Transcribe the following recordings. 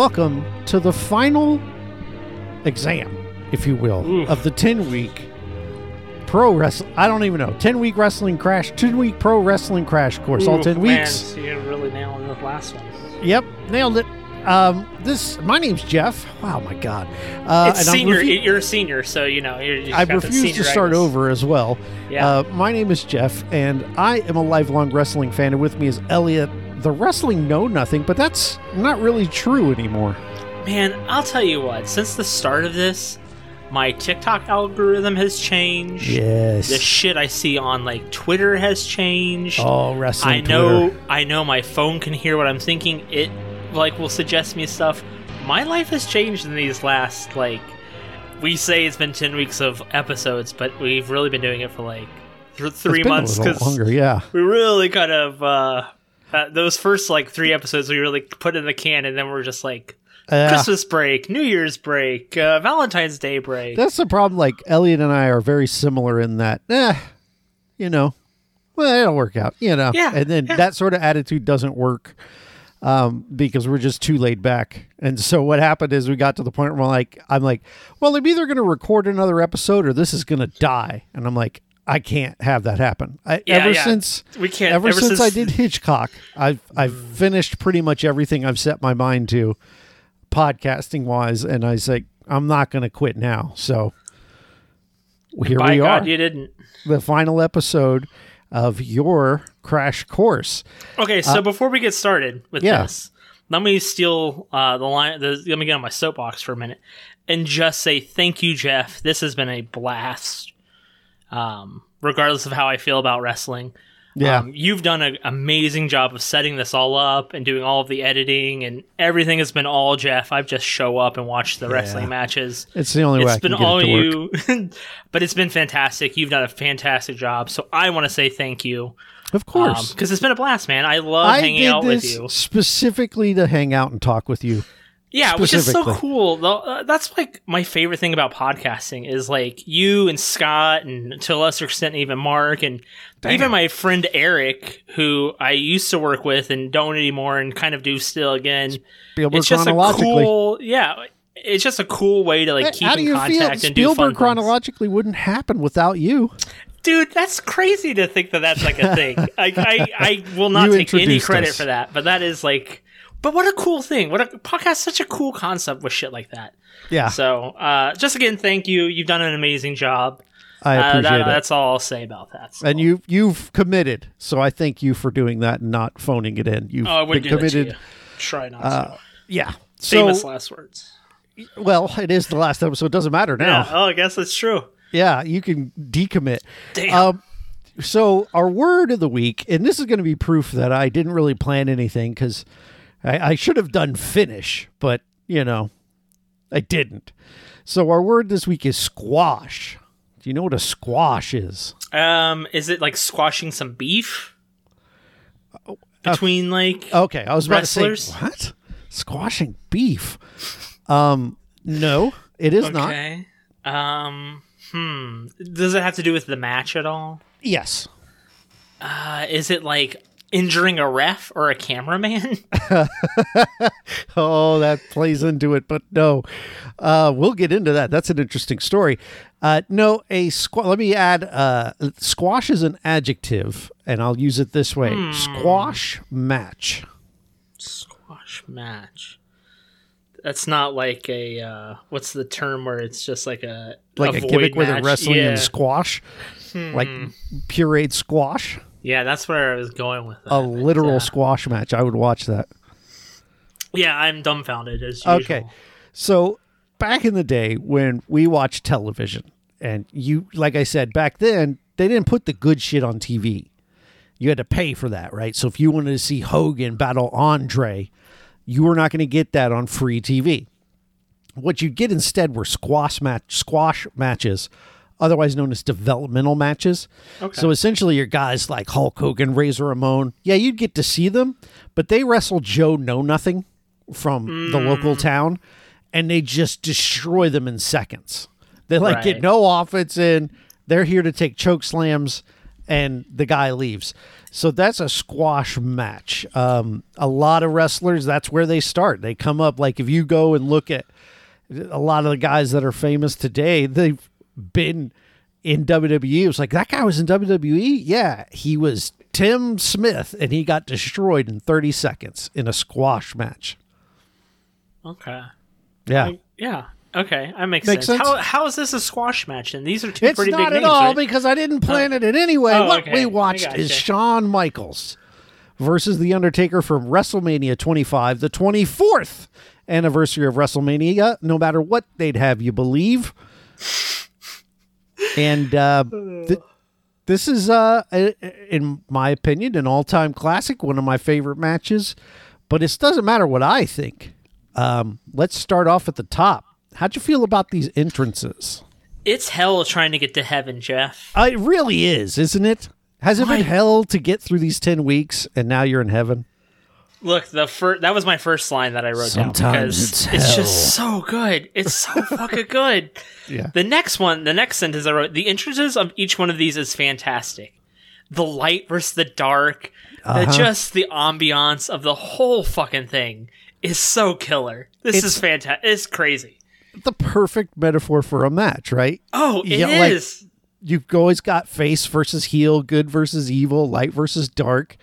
welcome to the final exam, if you will, Oof. of the 10 week pro wrestling. I don't even know. 10 week wrestling crash, 10 week pro wrestling crash course, all 10 man, weeks. so you're really nailing the last one. Yep, nailed it. Um, this my name's Jeff. Wow, my God. Uh, it's senior. reviewing- You're a senior, so you know you're. I refuse to start over as well. Yeah. Uh, my name is Jeff, and I am a lifelong wrestling fan. And with me is Elliot, the wrestling know nothing, but that's not really true anymore. Man, I'll tell you what. Since the start of this, my TikTok algorithm has changed. Yes. The shit I see on like Twitter has changed. oh, wrestling. I know. Twitter. I know. My phone can hear what I'm thinking. It like will suggest me stuff. My life has changed in these last like. We say it's been ten weeks of episodes, but we've really been doing it for like th- It's three been months a little because longer. Yeah. we really kind of uh, uh, those first like three episodes we really put in the can, and then we're just like Christmas break, New Year's break, uh, Valentine's Day break. that's the problem. Like Elliot and I are very similar in that. Eh, you know, well, it'll work out. You know. Yeah, And then yeah. that sort of attitude doesn't work. Um, because we're just too laid back. And so what happened is we got to the point where I'm like I'm like, well, I'm either gonna record another episode or this is gonna die. And I'm like, I can't have that happen. I, Yeah, ever yeah. since we can't. ever, since, I did Hitchcock, I've I've finished pretty much everything I've set my mind to, podcasting wise, and I was like, I'm not going to quit now. So here By we God, are, you didn't. the final episode of your crash course. Okay, so before we get started with Uh, yeah. this, let me steal uh, the line. The, let me get on my soapbox for a minute and just say thank you, Jeff. This has been a blast. Um, regardless of how I feel about wrestling, Yeah, um, you've done an amazing job of setting this all up and doing all of the editing and everything has been all Jeff. I've just show up and watch the wrestling matches. it's the only way it's been all you, but it's been fantastic. You've done a fantastic job. So I want to say thank you Of course, because it's been a blast, man. I love I hanging did out with you. specifically to hang out and talk with you. Yeah, which is so cool. Uh, that's like my favorite thing about podcasting is like you and Scott, and to a lesser extent even Mark, and even my friend Eric, who I used to work with and don't anymore, and kind of do still again. Spielberg it's just a chronologically. cool, yeah. It's just a cool way to like keep How do in you feel? contact and do fun Spielberg things. chronologically wouldn't happen without you. Dude, that's crazy to think that that's like a thing. I, I, I will not You take any credit us. for that, but that is like, but what a cool thing! What a podcast, such a cool concept with shit like that. Yeah, So, uh, just again, thank you. You've done an amazing job. I Uh, appreciate that- it. That's all I'll say about that. So. and you you've committed so i thank you for doing that and not phoning it in you've oh, been wouldn't that to committed. Try not uh, to. yeah so Famous last words. well it is the last episode it doesn't matter Yeah. now Oh, I guess that's true. yeah, you can decommit Damn. um so our word of the week and this is going to be proof that i didn't really plan anything because I, I should have done finish but you know i didn't so our word this week is squash do you know what a squash is um, is it like squashing some beef between like? Okay, I was about Wrestlers? to say what? Squashing beef. Um, no, it is not. okay. Um. Hmm. Does it have to do with the match at all? Yes. Uh, is it like injuring a ref or a cameraman? Oh, that plays into it, but no. Uh, we'll get into that. That's an interesting story. Uh, no, a squash. Let me add. Uh, squash is an adjective, and I'll use it this way: Hmm. squash match. Squash match. That's not like a uh, what's the term where it's just like a Like a, void gimmick where they're wrestling yeah. in squash, like pureed squash, Yeah, that's where I was going with that. a literal yeah. squash match. I would watch that. Yeah, I'm dumbfounded as usual. Okay. So back in the day when we watched television, and you, like I said, back then, they didn't put the good shit on TV. You had to pay for that, right? So if you wanted to see Hogan battle Andre, you were not going to get that on free TV. What you'd get instead were squash match squash matches, otherwise known as developmental matches. Okay. So essentially, your guys like Hulk Hogan, Razor Ramon, yeah, you'd get to see them, but they wrestle Joe Know Nothing from the local town, and they just destroy them in seconds. They like get no offense in. They're here to take choke slams and the guy leaves. So that's a squash match. Um, a lot of wrestlers, that's where they start. They come up like if you go and look at a lot of the guys that are famous today, they've been in WWE. It was like that guy was in WWE. Yeah, he was Tim Smith, and he got destroyed in 30 seconds in a squash match. Okay. Yeah. I- yeah. Okay, that makes, Makes sense. sense? How, how is this a squash match? And these are two It's pretty not at names, all right? because I didn't plan oh. it in any way. Oh, what okay. we watched gotcha. is Shawn Michaels versus The Undertaker from WrestleMania 25, the 24th anniversary of WrestleMania, no matter what they'd have you believe. And uh, th- this is, uh, in my opinion, an all time classic, one of my favorite matches. But it doesn't matter what I think. Um, let's start off at the top. How'd you feel about these entrances? It's hell trying to get to heaven, Jeff. Uh, it really is, isn't it? Has it been hell to get through these 10 weeks and now you're in heaven? Look, the first that was my first line that I wrote Sometimes down because it's it's, just so good. It's so fucking good. Yeah. The next one, the next sentence I wrote, the entrances of each one of these is fantastic. The light versus the dark, Uh-huh. the, just the ambiance of the whole fucking thing is so killer. This It's- is fantastic. It's crazy. The perfect metaphor for a match, right? Oh, it is. Yeah, like- You've always got face versus heel, good versus evil, light versus dark.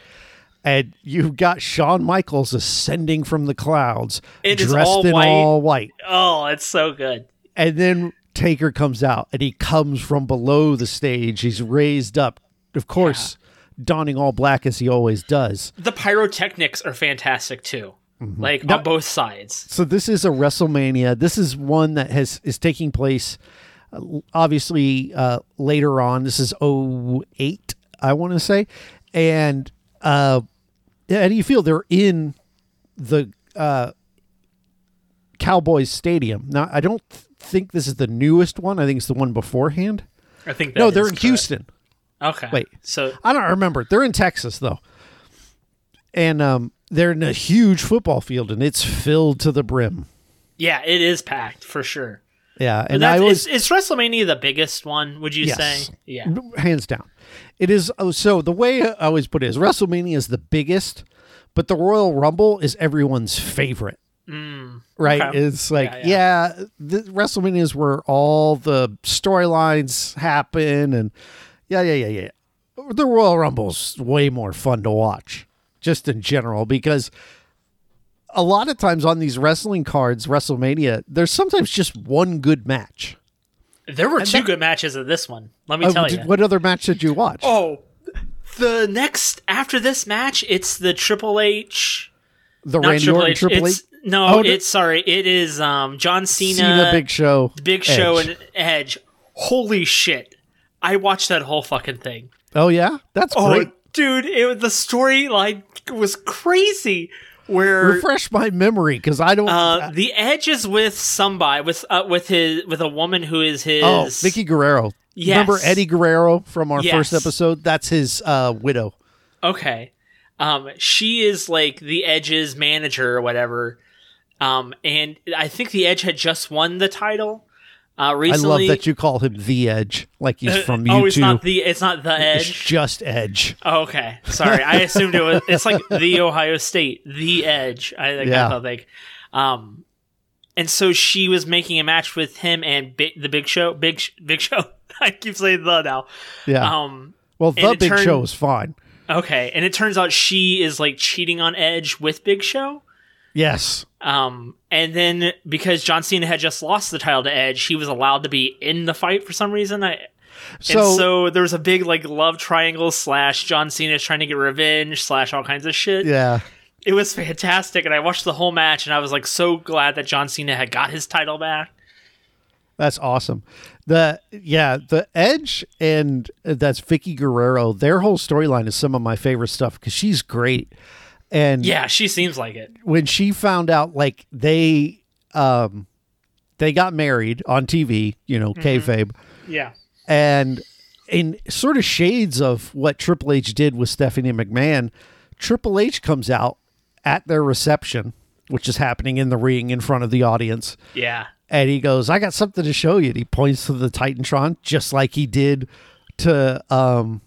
And you've got Shawn Michaels ascending from the clouds, It dressed all in white. all white. oh, it's so good. And then Taker comes out and he comes from below the stage. He's raised up, of course, donning all black as he always does. The pyrotechnics are fantastic too. Like Now- on both sides. So this is a WrestleMania. This is one that has is taking place uh, obviously uh, later on. This is 08, I want to say. And uh yeah, and you feel they're in the uh Cowboys Stadium. Now, I don't th- think this is the newest one. I think it's the one beforehand. I think that no, they're in correct. Houston. Okay. Wait. So I don't remember. They're in Texas though. And um they're in a huge football field and it's filled to the brim. yeah, it is packed for sure. Yeah, And I was is, is WrestleMania the biggest one? Would you Yes. say? Yeah. hands down. It is oh, so the way I always put it is WrestleMania is the biggest, but the Royal Rumble is everyone's favorite. Mm, right? okay. It's like Yeah, yeah, yeah. the WrestleMania is where all the storylines happen, and yeah, yeah, yeah, yeah. The Royal Rumble's way more fun to watch, just in general, because a lot of times on these wrestling cards, WrestleMania, there's sometimes just one good match. There were two that- good matches of this one. Let me Uh, tell did- you. what other match did you watch? Oh, the next after this match, it's the Triple H. the Not Randy Triple Orton H. Triple it's, H, No, Oh, it's sorry. It is um, John Cena, Cena, Big Show, Big Show, Edge. and Edge. Holy shit! I watched that whole fucking thing. oh yeah, that's Oh, great. dude, it the storyline was crazy. Where Refresh my memory because I don't. uh, the Edge is with somebody with uh, with his with a woman who is his. oh, Vicky Guerrero. Yes. Remember Eddie Guerrero from our first episode? That's his uh, widow. Okay. Um, she is like the Edge's manager or whatever. Um, and I think the Edge had just won the title. Uh, I love that you call him the Edge, like he's from oh, YouTube. it's not the it's not the Edge. It's just Edge. Oh, okay, sorry. I assumed it was. It's like the Ohio State, the Edge. I think Yeah. I thought like, um, and so she was making a match with him and Big, the Big Show. Big Sh- Big Show. I keep saying the now. Yeah. Um, well, the Big turned- Show is fine. okay, and it turns out she is like cheating on Edge with Big Show. Yes. Um, and then because John Cena had just lost the title to Edge, he was allowed to be in the fight for some reason. I, So, and so there was a big like love triangle slash John Cena is trying to get revenge slash all kinds of shit. yeah. It was fantastic, and I watched the whole match, and I was like so glad that John Cena had got his title back. That's awesome. The yeah, the Edge and that's Vicky Guerrero. Their whole storyline is some of my favorite stuff because she's great. And Yeah, she seems like it. when she found out, like they um they got married on TV, you know, kayfabe, Yeah, and in sort of shades of what Triple H did with Stephanie McMahon, Triple H comes out at their reception, which is happening in the ring in front of the audience. yeah, And he goes, I got something to show you. And he points to the Titantron, just like he did to um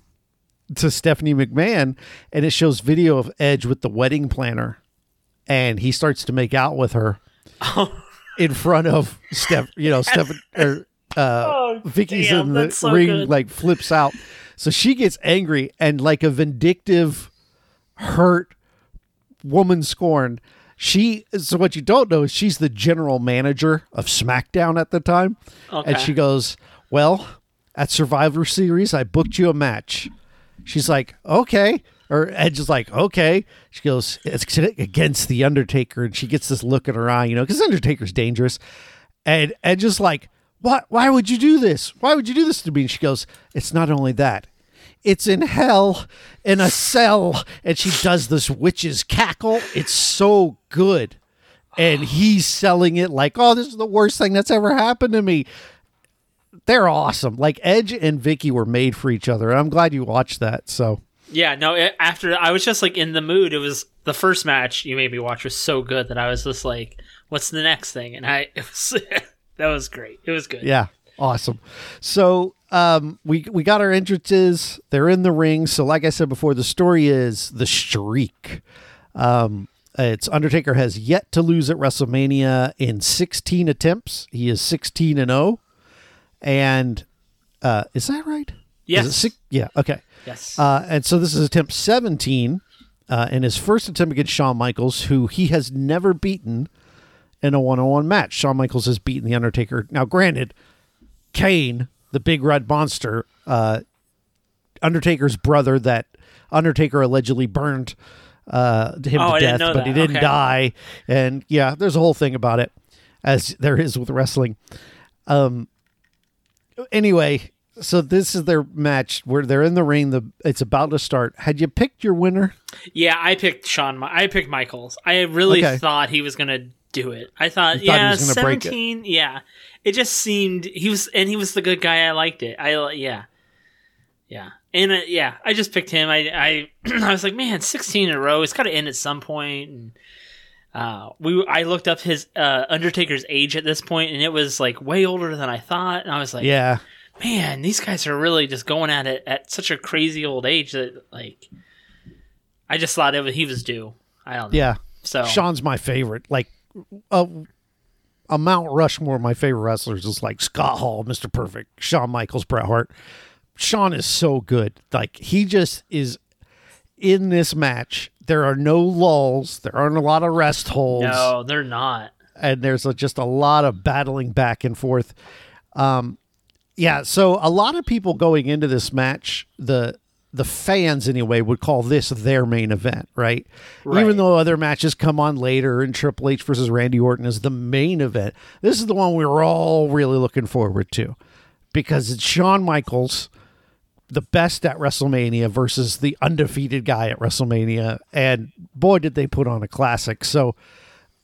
to Stephanie McMahon, and it shows video of Edge with the wedding planner, and he starts to make out with her in front of Steph. You know, Steph or uh, Oh, Vicky's damn, in the so ring, good. like flips out. So she gets angry and like a vindictive, hurt woman scorn. She so what you don't know is she's the general manager of SmackDown at the time, and she goes, "Well, at Survivor Series, I booked you a match." She's like, "Okay," or Edge is like, "Okay." She goes, "It's against the Undertaker," and she gets this look in her eye, you know, because Undertaker's dangerous, and Edge is like, "What? Why would you do this? Why would you do this to me?" And she goes, "It's not only that." It's in hell in a cell, and she does this witch's cackle. It's so good, and he's selling it like, "Oh, this is the worst thing that's ever happened to me." They're awesome. Like Edge and Vicky were made for each other. I'm glad you watched that. So Yeah, no. It, after I was just like in the mood. It was the first match you made me watch was so good that I was just like, "What's the next thing?" And I it was that was great. It was good. yeah, awesome. So um, we we got our entrances. They're in the ring. So like I said before, the story is the streak. Um, it's Undertaker has yet to lose at WrestleMania in 16 attempts. He is 16 and 0. And uh, is that right? Yes. six? Yeah. Okay. Yes. Uh, and so this is attempt 17 uh, in his first attempt against Shawn Michaels, who he has never beaten in a one on one match. Shawn Michaels has beaten The Undertaker. Now, granted, Kane, the big red monster, uh, Undertaker's brother, that Undertaker allegedly burned uh, him Oh, to I death, but he didn't Okay. die. And yeah, there's a whole thing about it, as there is with wrestling. Um, anyway, so this is their match where they're in the ring. The it's about to start. Had you picked your winner? yeah, I picked Shawn. I picked Michaels. I really Okay. thought he was gonna do it. I thought, thought he yeah, break it. seventeen. Yeah, it just seemed he was, and he was the good guy. I liked it. I yeah, yeah, and uh, yeah, I just picked him. I I I was like, man, sixteen in a row. It's got to end at some point. And uh, we I looked up his uh, Undertaker's age at this point, and it was like way older than I thought. And I was like, Yeah, man, these guys are really just going at it at such a crazy old age that like I just thought it was, he was due. I don't know. yeah. So Shawn's my favorite. Like a, a Mount Rushmore, of my favorite wrestlers is like Scott Hall, Mr. Perfect, Shawn Michaels, Bret Hart. Shawn is so good. Like he just is in this match. There are no lulls. There aren't a lot of rest holds. no, they're not. and there's a, just a lot of battling back and forth. Um, yeah, so a lot of people going into this match, the the fans anyway, would call this their main event, right? Right. Even though other matches come on later, and Triple H versus Randy Orton is the main event. This is the one we were all really looking forward to because it's Shawn Michaels, the best at WrestleMania versus the undefeated guy at WrestleMania, and boy, did they put on a classic. So.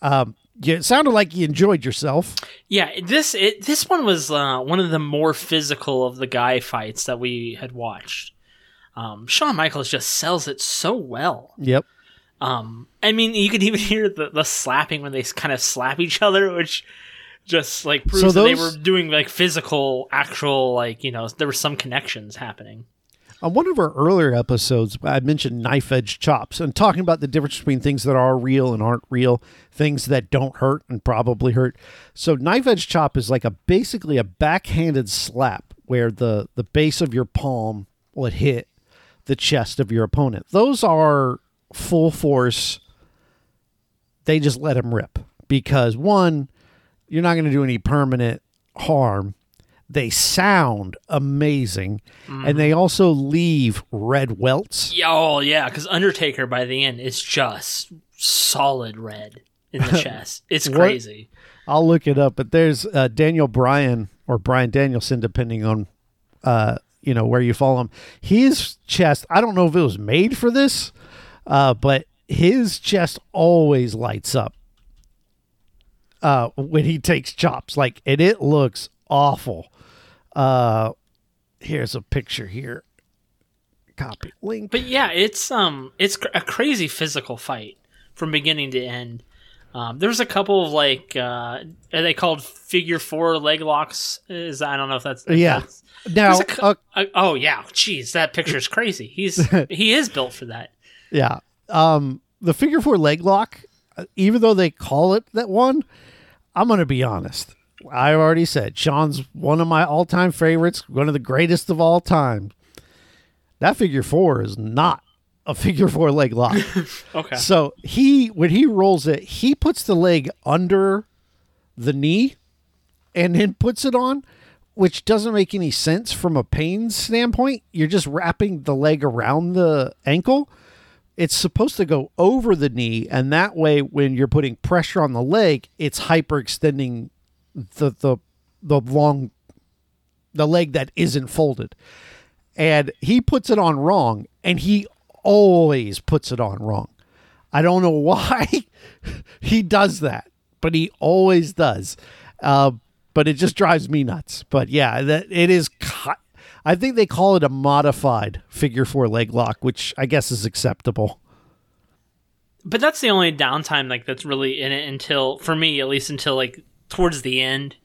Um, yeah, it sounded like you enjoyed yourself. Yeah, this it, this one was uh, one of the more physical of the guy fights that we had watched. Um, Shawn Michaels just sells it so well. Yep. Um, I mean, you could even hear the, the slapping when they kind of slap each other, which just like proves So that they were doing like physical, actual, like you know, there were some connections happening. On one of our earlier episodes, I mentioned knife edge chops and talking about the difference between things that are real and aren't real, things that don't hurt and probably hurt. So knife edge chop is like a basically a backhanded slap where the the base of your palm would hit the chest of your opponent. Those are full force. They just let him rip because one, you're not going to do any permanent harm. They sound amazing, and they also leave red welts. Yeah, Oh yeah, because Undertaker by the end is just solid red in the chest. It's crazy. I'll look it up, but there's uh, Daniel Bryan or Bryan Danielson, depending on uh, you know where you follow him. His chest, I don't know if it was made for this, uh, but his chest always lights up uh, when he takes chops, like, and it looks awful. Uh, here's a picture here. Copy link. But yeah, it's um, it's a crazy physical fight from beginning to end. Um, there's a couple of like uh, are they called figure four leg locks? Is I don't know if that's if Yeah. that's- Now, a uh, uh, oh yeah, jeez, that picture's crazy. He's he is built for that. yeah, um, the figure four leg lock, uh, even though they call it that one, I'm going to be honest. I already said Shawn's one of my all time favorites, one of the greatest of all time. That figure four is not a figure four leg lock. Okay. So he when he rolls it, he puts the leg under the knee and then puts it on, which doesn't make any sense from a pain standpoint. You're just wrapping the leg around the ankle. It's supposed to go over the knee, and that way, when you're putting pressure on the leg, it's hyperextending the the the long the leg that isn't folded. And he puts it on wrong, and he always puts it on wrong. I don't know why he does that, but he always does. Uh, but it just drives me nuts. But yeah, that it is. I think they call it a modified figure four leg lock, which I guess is acceptable. but that's the only downtime like that's really in it until for me at least until like towards the end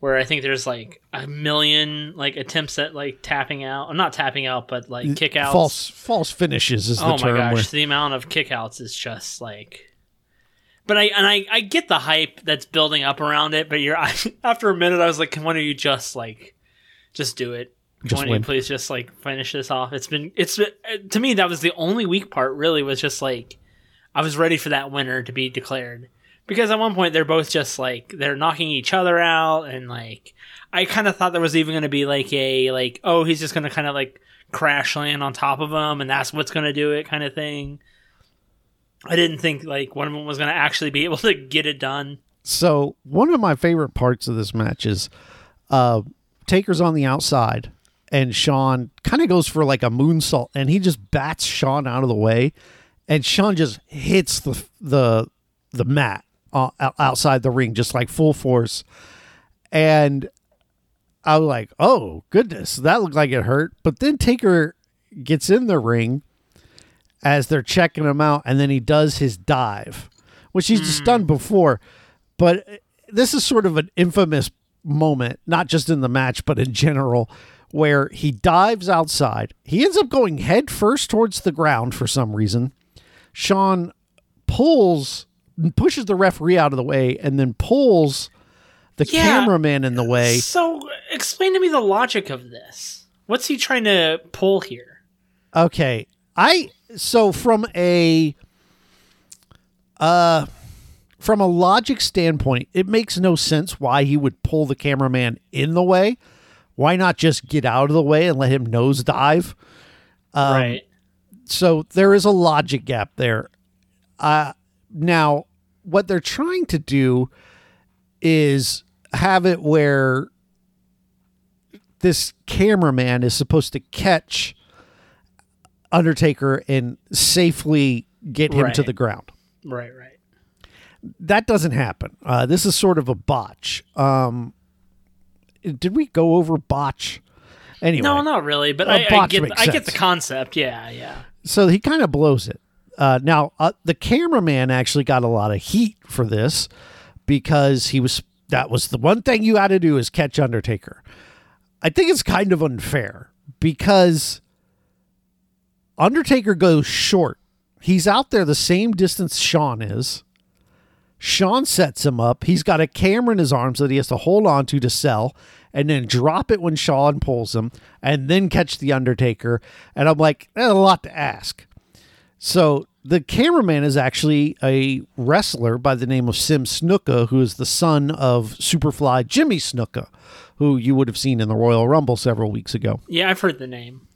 where i think there's like a million like attempts at like tapping out I'm not tapping out but like kick outs False false finishes is the term. oh my gosh where- the amount of kickouts is just like but I and I, I get the hype that's building up around it, but you're I, after a minute I was like, why don't you just like just do it? Just why win. please just like finish this off? It's been it's been, uh, to me that was the only weak part. Really was just like I was ready for that winner to be declared because at one point they're both just like they're knocking each other out and like I kind of thought there was even going to be like a like oh he's just going to kind of like crash land on top of him and that's what's going to do it kind of thing. I didn't think like one of them was going to actually be able to get it done. So one of my favorite parts of this match is uh, Taker's on the outside, and Shawn kind of goes for like a moonsault, and he just bats Shawn out of the way, and Shawn just hits the the the mat uh, outside the ring just like full force, and I was like, oh goodness, that looked like it hurt. But then Taker gets in the ring as they're checking him out, and then he does his dive, which he's just done before. But this is sort of an infamous moment, not just in the match, but in general, where he dives outside. He ends up going head first towards the ground for some reason. Shawn pulls, pushes the referee out of the way, and then pulls the Yeah. cameraman in the way. So explain to me the logic of this. What's he trying to pull here? Okay. I so from a uh from a logic standpoint, it makes no sense why he would pull the cameraman in the way. Why not just get out of the way and let him nose dive? Um, right. So there is a logic gap there. Uh now what they're trying to do is have it where this cameraman is supposed to catch Undertaker and safely get him to the ground. Right, right. That doesn't happen. Uh, this is sort of a botch. Um, did we go over botch? Anyway, No, not really, but Uh, I, I get I get the concept. Yeah, yeah. so he kind of blows it. Uh, now, uh, the cameraman actually got a lot of heat for this because he was that was the one thing you had to do is catch Undertaker. I think it's kind of unfair because Undertaker goes short. He's out there the same distance Shawn is. Shawn sets him up. He's got a camera in his arms that he has to hold on to to sell and then drop it when Shawn pulls him and then catch the Undertaker. And I'm like, that's a lot to ask. So the cameraman is actually a wrestler by the name of Sim Snuka, who is the son of Superfly Jimmy Snuka, who you would have seen in the Royal Rumble several weeks ago. Yeah, I've heard the name.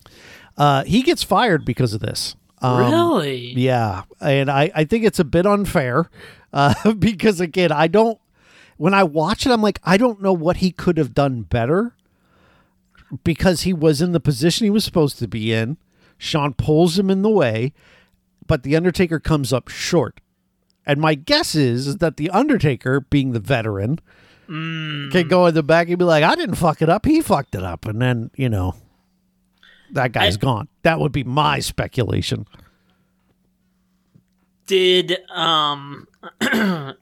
Uh, he gets fired because of this. Um, really? yeah, and I, I think it's a bit unfair uh, because again, I don't. When I watch it, I'm like, I don't know what he could have done better because he was in the position he was supposed to be in. Shawn pulls him in the way, but the Undertaker comes up short. And my guess is, is that the Undertaker, being the veteran, can go in the back and be like, I didn't fuck it up. He fucked it up. And then, you know, that guy's I- gone. That would be my speculation. Did um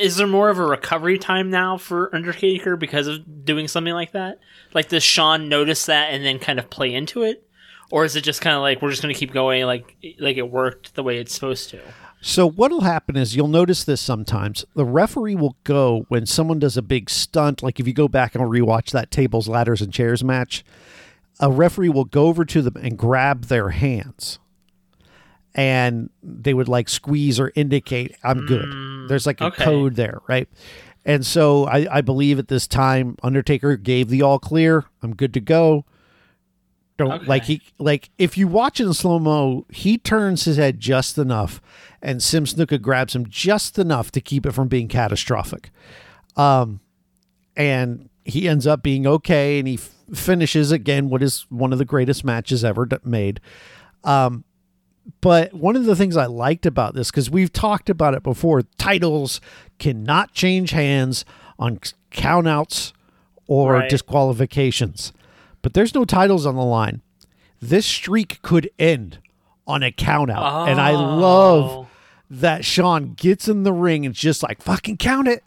is there more of a recovery time now for Undertaker because of doing something like that? Like does Shawn notice that and then kind of play into it? Or is it just kind of like we're just going to keep going like like it worked the way it's supposed to? So what'll happen is you'll notice this sometimes. The referee will go when someone does a big stunt, like if you go back and rewatch that tables, ladders, and chairs match, a referee will go over to them and grab their hands. And they would like squeeze or indicate, I'm good. There's like a okay. code there, right? And so I, I believe at this time Undertaker gave the all clear. I'm good to go. Don't Okay. like he like if you watch in slow mo, he turns his head just enough, and Sim Snuka grabs him just enough to keep it from being catastrophic. Um, and he ends up being okay, and he f- finishes again what is one of the greatest matches ever d- made. Um, but one of the things I liked about this, because we've talked about it before, titles cannot change hands on countouts or Right. disqualifications. But there's no titles on the line. This streak could end on a countout. And I oh. love Oh. that Shawn gets in the ring and just like fucking count it.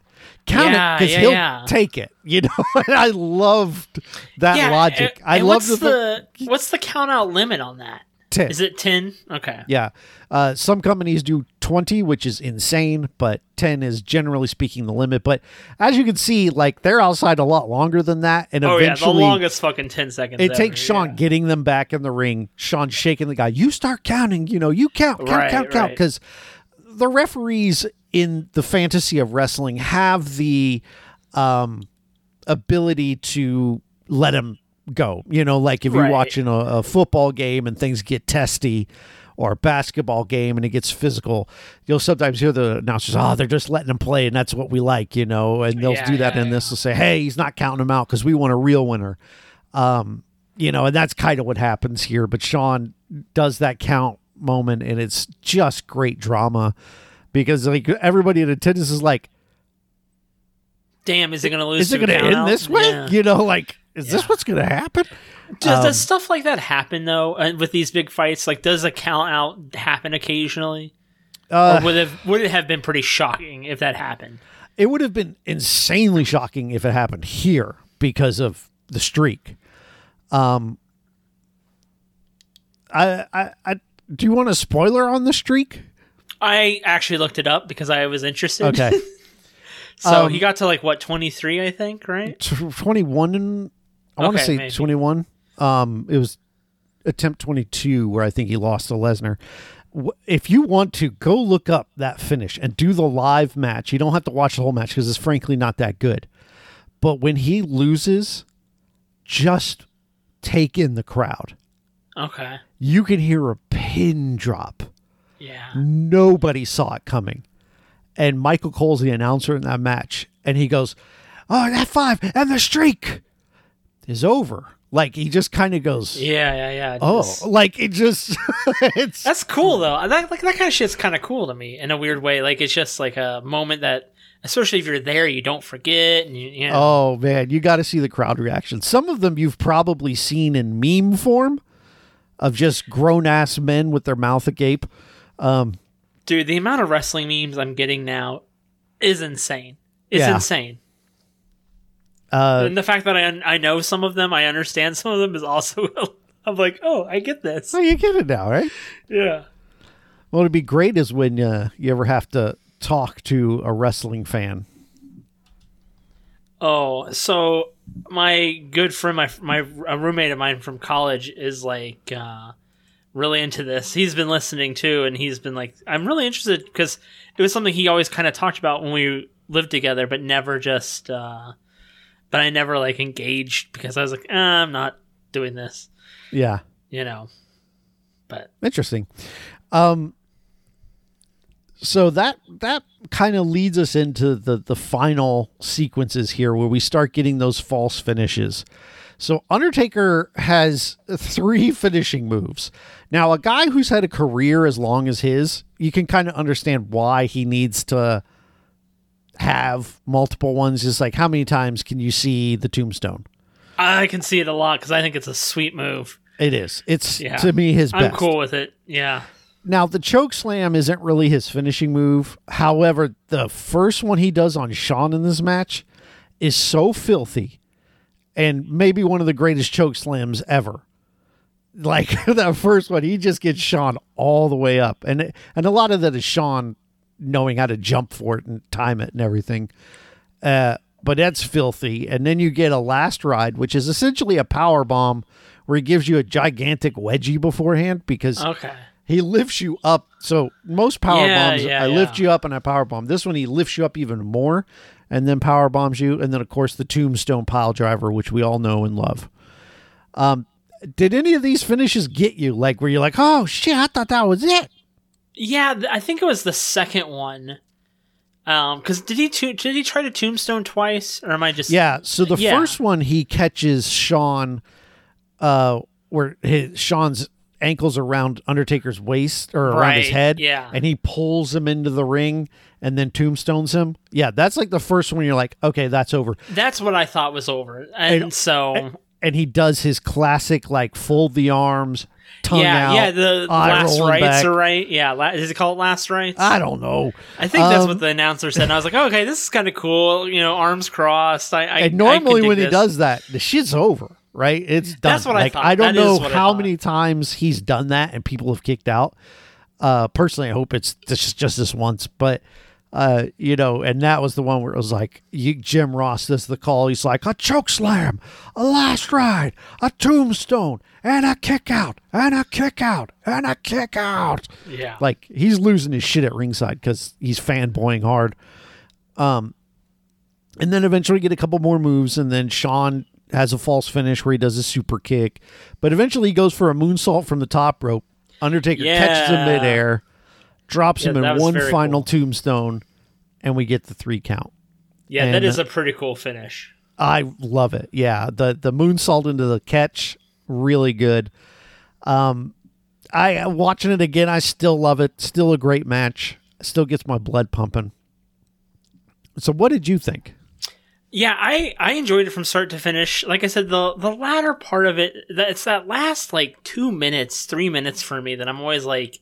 Count Yeah, it because yeah, he'll yeah. take it, you know. and I loved that logic. and- I love what's the, the what's the count out limit on that? Ten. Is it ten? Okay. Yeah. Uh, some companies do 20, which is insane, but 10 is generally speaking the limit. But as you can see, like they're outside a lot longer than that. And Oh yeah, the eventually longest fucking ten seconds. it ever, takes Shawn yeah. getting them back in the ring, Shawn shaking the guy. You start counting, you know, you count, count, Right, count, count. Because the referees in the fantasy of wrestling have the um, ability to let him go. You know, like if you're Right. watching a, a football game and things get testy, or a basketball game and it gets physical, you'll sometimes hear the announcers, "Oh, they're just letting him play, and that's what we like," you know. And they'll Yeah, do that yeah, in this. They'll say, "Hey, he's not counting him out because we want a real winner." Um, you know, and that's kind of what happens here. But Shawn does that count moment, and it's just great drama because like everybody in attendance is like, Damn, is it gonna lose? "Is it going to end out? this way?" Yeah. You know, like, is this what's going to happen? Does, Um, does stuff like that happen though uh, with these big fights? Like, does a count out happen occasionally? Uh, would it would it have been pretty shocking if that happened? it would have been insanely shocking if it happened here because of the streak. Um, I, I, I do you want a spoiler on the streak? I actually looked it up because I was interested. Okay, so Um, he got to like what twenty three, I think, right? twenty one. I want to say maybe. twenty one. Um, it was attempt twenty two where I think he lost to Lesnar. If you want to go look up that finish and do the live match, you don't have to watch the whole match because it's frankly not that good. But when he loses, just take in the crowd. Okay. you can hear a pin drop. Yeah. Nobody saw it coming. And Michael Cole's the announcer in that match. And he goes, Oh, that five and the streak is over. Like he just kind of goes, Yeah, yeah, yeah. Oh, like it just, it's, That's cool though. That like that kind of shit's kind of cool to me in a weird way. Like it's just like a moment that, especially if you're there, you don't forget. And you, you know, oh man, you got to see the crowd reaction. Some of them you've probably seen in meme form of just grown ass men with their mouth agape. Um, dude, the amount of wrestling memes I'm getting now is insane. It's Yeah. insane. Uh, and the fact that I un- I know some of them, I understand some of them is also. I'm like, oh, I get this. Oh, you get it now, right? Yeah. What would be great is when uh, you ever have to talk to a wrestling fan. Oh, so my good friend, my my a roommate of mine from college is like uh, really into this. He's been listening too, and he's been like, I'm really interested because it was something he always kind of talked about when we lived together, but never just. Uh, but I never like engaged because I was like, eh, I'm not doing this, Yeah, you know. But interesting. Um, so that that kind of leads us into the the final sequences here, where we start getting those false finishes. So Undertaker has three finishing moves. Now, a guy who's had a career as long as his, you can kind of understand why he needs to have multiple ones. Just like how many times can you see the tombstone? I can see it a lot because I think it's a sweet move. It is. It's Yeah. to me his best. I'm cool with it. Yeah. Now the choke slam isn't really his finishing move. However, the first one he does on Shawn in this match is so filthy and maybe one of the greatest choke slams ever. Like that first one, he just gets Shawn all the way up. And and a lot of that is Shawn knowing how to jump for it and time it and everything. Uh, but that's filthy. And then you get a last ride, which is essentially a power bomb where he gives you a gigantic wedgie beforehand because Okay. he lifts you up. So most power Yeah, bombs, yeah, I lift you up and I power bomb. This one he lifts you up even more, and then power bombs you, and then of course the tombstone pile driver, which we all know and love. Um, did any of these finishes get you? Like, where you are like, oh shit, I thought that was it? Yeah, I think it was the second one. Um, because did he to- did he try to tombstone twice, or am I just Yeah. So the Yeah. first one he catches Shawn, uh, where his Shawn's ankles around Undertaker's waist or around his head, yeah. and he pulls him into the ring and then tombstones him. Yeah, that's like the first one. You're like, okay, that's over. That's what I thought was over, and, And- so And he does his classic like fold the arms, tongue yeah, out. yeah, the last rights back. are right. Yeah, la- is it called last rights? I don't know. I think that's Um, what the announcer said. And I was like, okay, this is kind of cool. You know, arms crossed. I, I And normally dig when he does that, the shit's over, right? It's done. That's what I like, thought. I don't That know how many times he's done that and people have kicked out. Uh, personally, I hope it's just just this once, but uh, you know, and that was the one where it was like you, Jim Ross does the call. He's like a choke slam, a last ride, a tombstone, and a kick out, and a kick out, and a kick out. Yeah, Like he's losing his shit at ringside because he's fanboying hard. Um, and then eventually get a couple more moves, and then Shawn has a false finish where he does a super kick, but eventually he goes for a moonsault from the top rope. Undertaker catches him Yeah. midair, drops him Yeah, that in one final cool. tombstone, and we get the three count. yeah, that and- is a pretty cool finish. I love it. Yeah, the the moonsault into the catch, really good. Um, I watching it again. I still love it. Still a great match. Still gets my blood pumping. So, what did you think? Yeah, I I enjoyed it from start to finish. Like I said, the the latter part of it, that it's that last like two minutes, three minutes for me that I'm always like,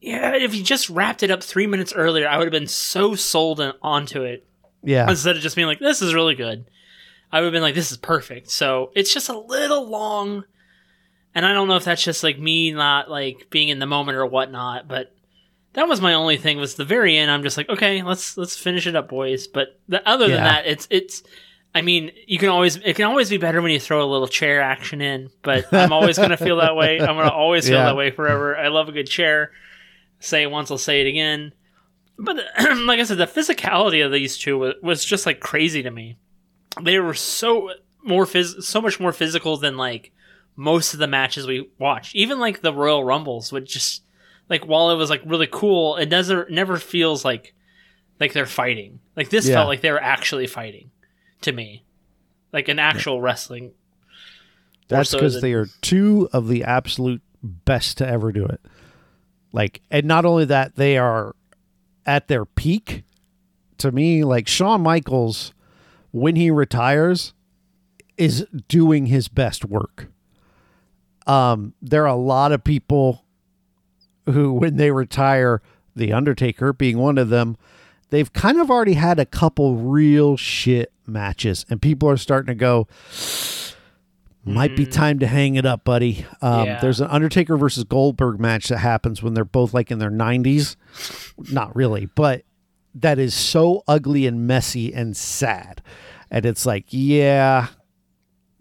yeah, if he just wrapped it up three minutes earlier, I would have been so sold in, onto it Yeah, instead of just being like, this is really good. I would have been like, this is perfect. So it's just a little long, and I don't know if that's just like me not like being in the moment or whatnot, but that was my only thing. Was the very end? I'm just like, okay, let's let's finish it up, boys. But the, other than that, it's it's. I mean, you can always it can always be better when you throw a little chair action in. But I'm always gonna feel that way. I'm gonna always feel Yeah. that way forever. I love a good chair. Say it once, I'll say it again. But like I said, the physicality of these two was, was just like crazy to me. They were so more phys- so much more physical than like most of the matches we watched. Even like the Royal Rumbles would just like while it was like really cool, it doesn't never feels like like they're fighting. Like this Yeah. felt like they were actually fighting to me. Like an actual wrestling. that's so because than- they are two of the absolute best to ever do it. Like, and not only that, they are at their peak. To me, like Shawn Michaels, when he retires, is doing his best work. Um, there are a lot of people who, when they retire, The Undertaker being one of them, they've kind of already had a couple real shit matches, and people are starting to go, might be time to hang it up, buddy. Um, Yeah. There's an Undertaker versus Goldberg match that happens when they're both like in their 90s. Not really, but that is so ugly and messy and sad. And it's like, yeah,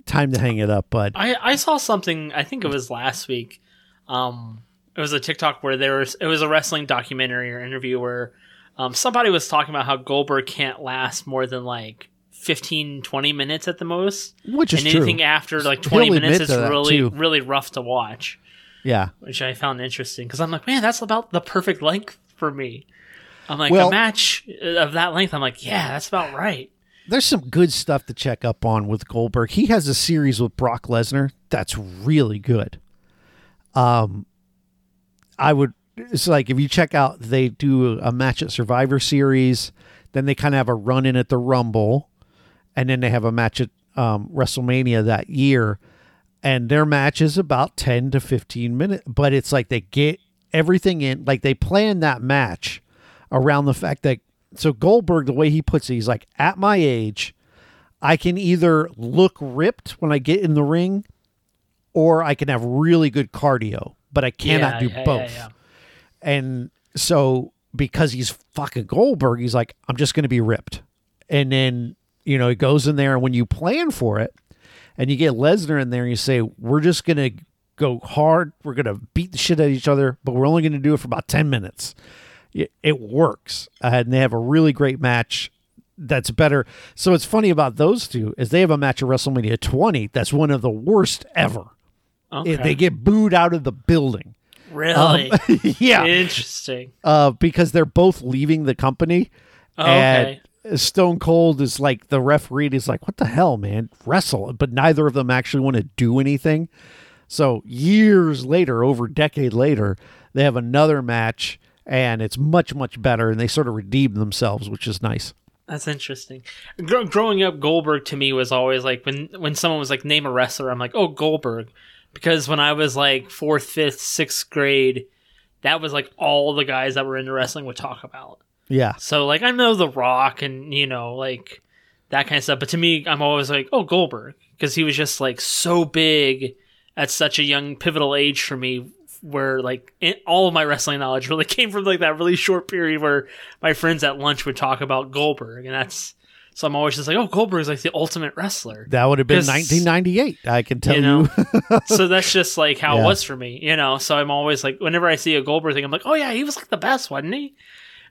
time to hang it up, bud. I, I saw something. I think it was last week. Um, it was a TikTok where there was it was a wrestling documentary or interview where um, somebody was talking about how Goldberg can't last more than like 15, 20 minutes at the most, Which is and true. anything after like He'll twenty minutes is really too. really rough to watch, Yeah. which I found interesting because I'm like, man, that's about the perfect length for me. I'm like Well- a match of that length. I'm like, yeah, that's about right. There's some good stuff to check up on with Goldberg. He has a series with Brock Lesnar that's really good. Um, I would. It's like if you check out, they do a match at Survivor Series, then they kind of have a run in at the Rumble, and then they have a match at um, WrestleMania that year, and their match is about ten to fifteen minutes. But it's like they get everything in. Like they plan that match around the fact that so Goldberg, the way he puts it, he's like, at my age, I can either look ripped when I get in the ring, or I can have really good cardio, but I cannot Yeah, do yeah, both. yeah. And so because he's fucking Goldberg, he's like, I'm just going to be ripped. And then, you know, it goes in there, and when you plan for it, and you get Lesnar in there, and you say, We're just going to go hard. We're going to beat the shit out of each other, but we're only going to do it for about 10 minutes. It, it works. Uh, and they have a really great match that's better. So it's funny about those two is they have a match at WrestleMania 20 that's one of the worst ever. Okay. It- they get booed out of the building. really Um, yeah interesting. uh, because they're both leaving the company. Oh, okay. Stone Cold is like the referee. is like, "What the hell, man? Wrestle!" But neither of them actually want to do anything. So years later, over a decade later, they have another match, and it's much much better. And they sort of redeem themselves, which is nice. That's interesting. Gr- growing up, Goldberg to me was always like when when someone was like name a wrestler, I'm like, oh Goldberg, because when I was like fourth, fifth, sixth grade, that was like all the guys that were into wrestling would talk about. Yeah, So like I know The Rock and you know like that kind of stuff, but to me, I'm always like, oh Goldberg, because he was just like so big at such a young pivotal age for me. Where like it, all of my wrestling knowledge really came from like that really short period where my friends at lunch would talk about Goldberg, and that's so I'm always just like, oh Goldberg's like the ultimate wrestler. that would have been 1998. I can tell You you. so that's just like how Yeah. it was for me, you know. So I'm always like, whenever I see a Goldberg thing, I'm like, oh yeah, he was like the best, wasn't he?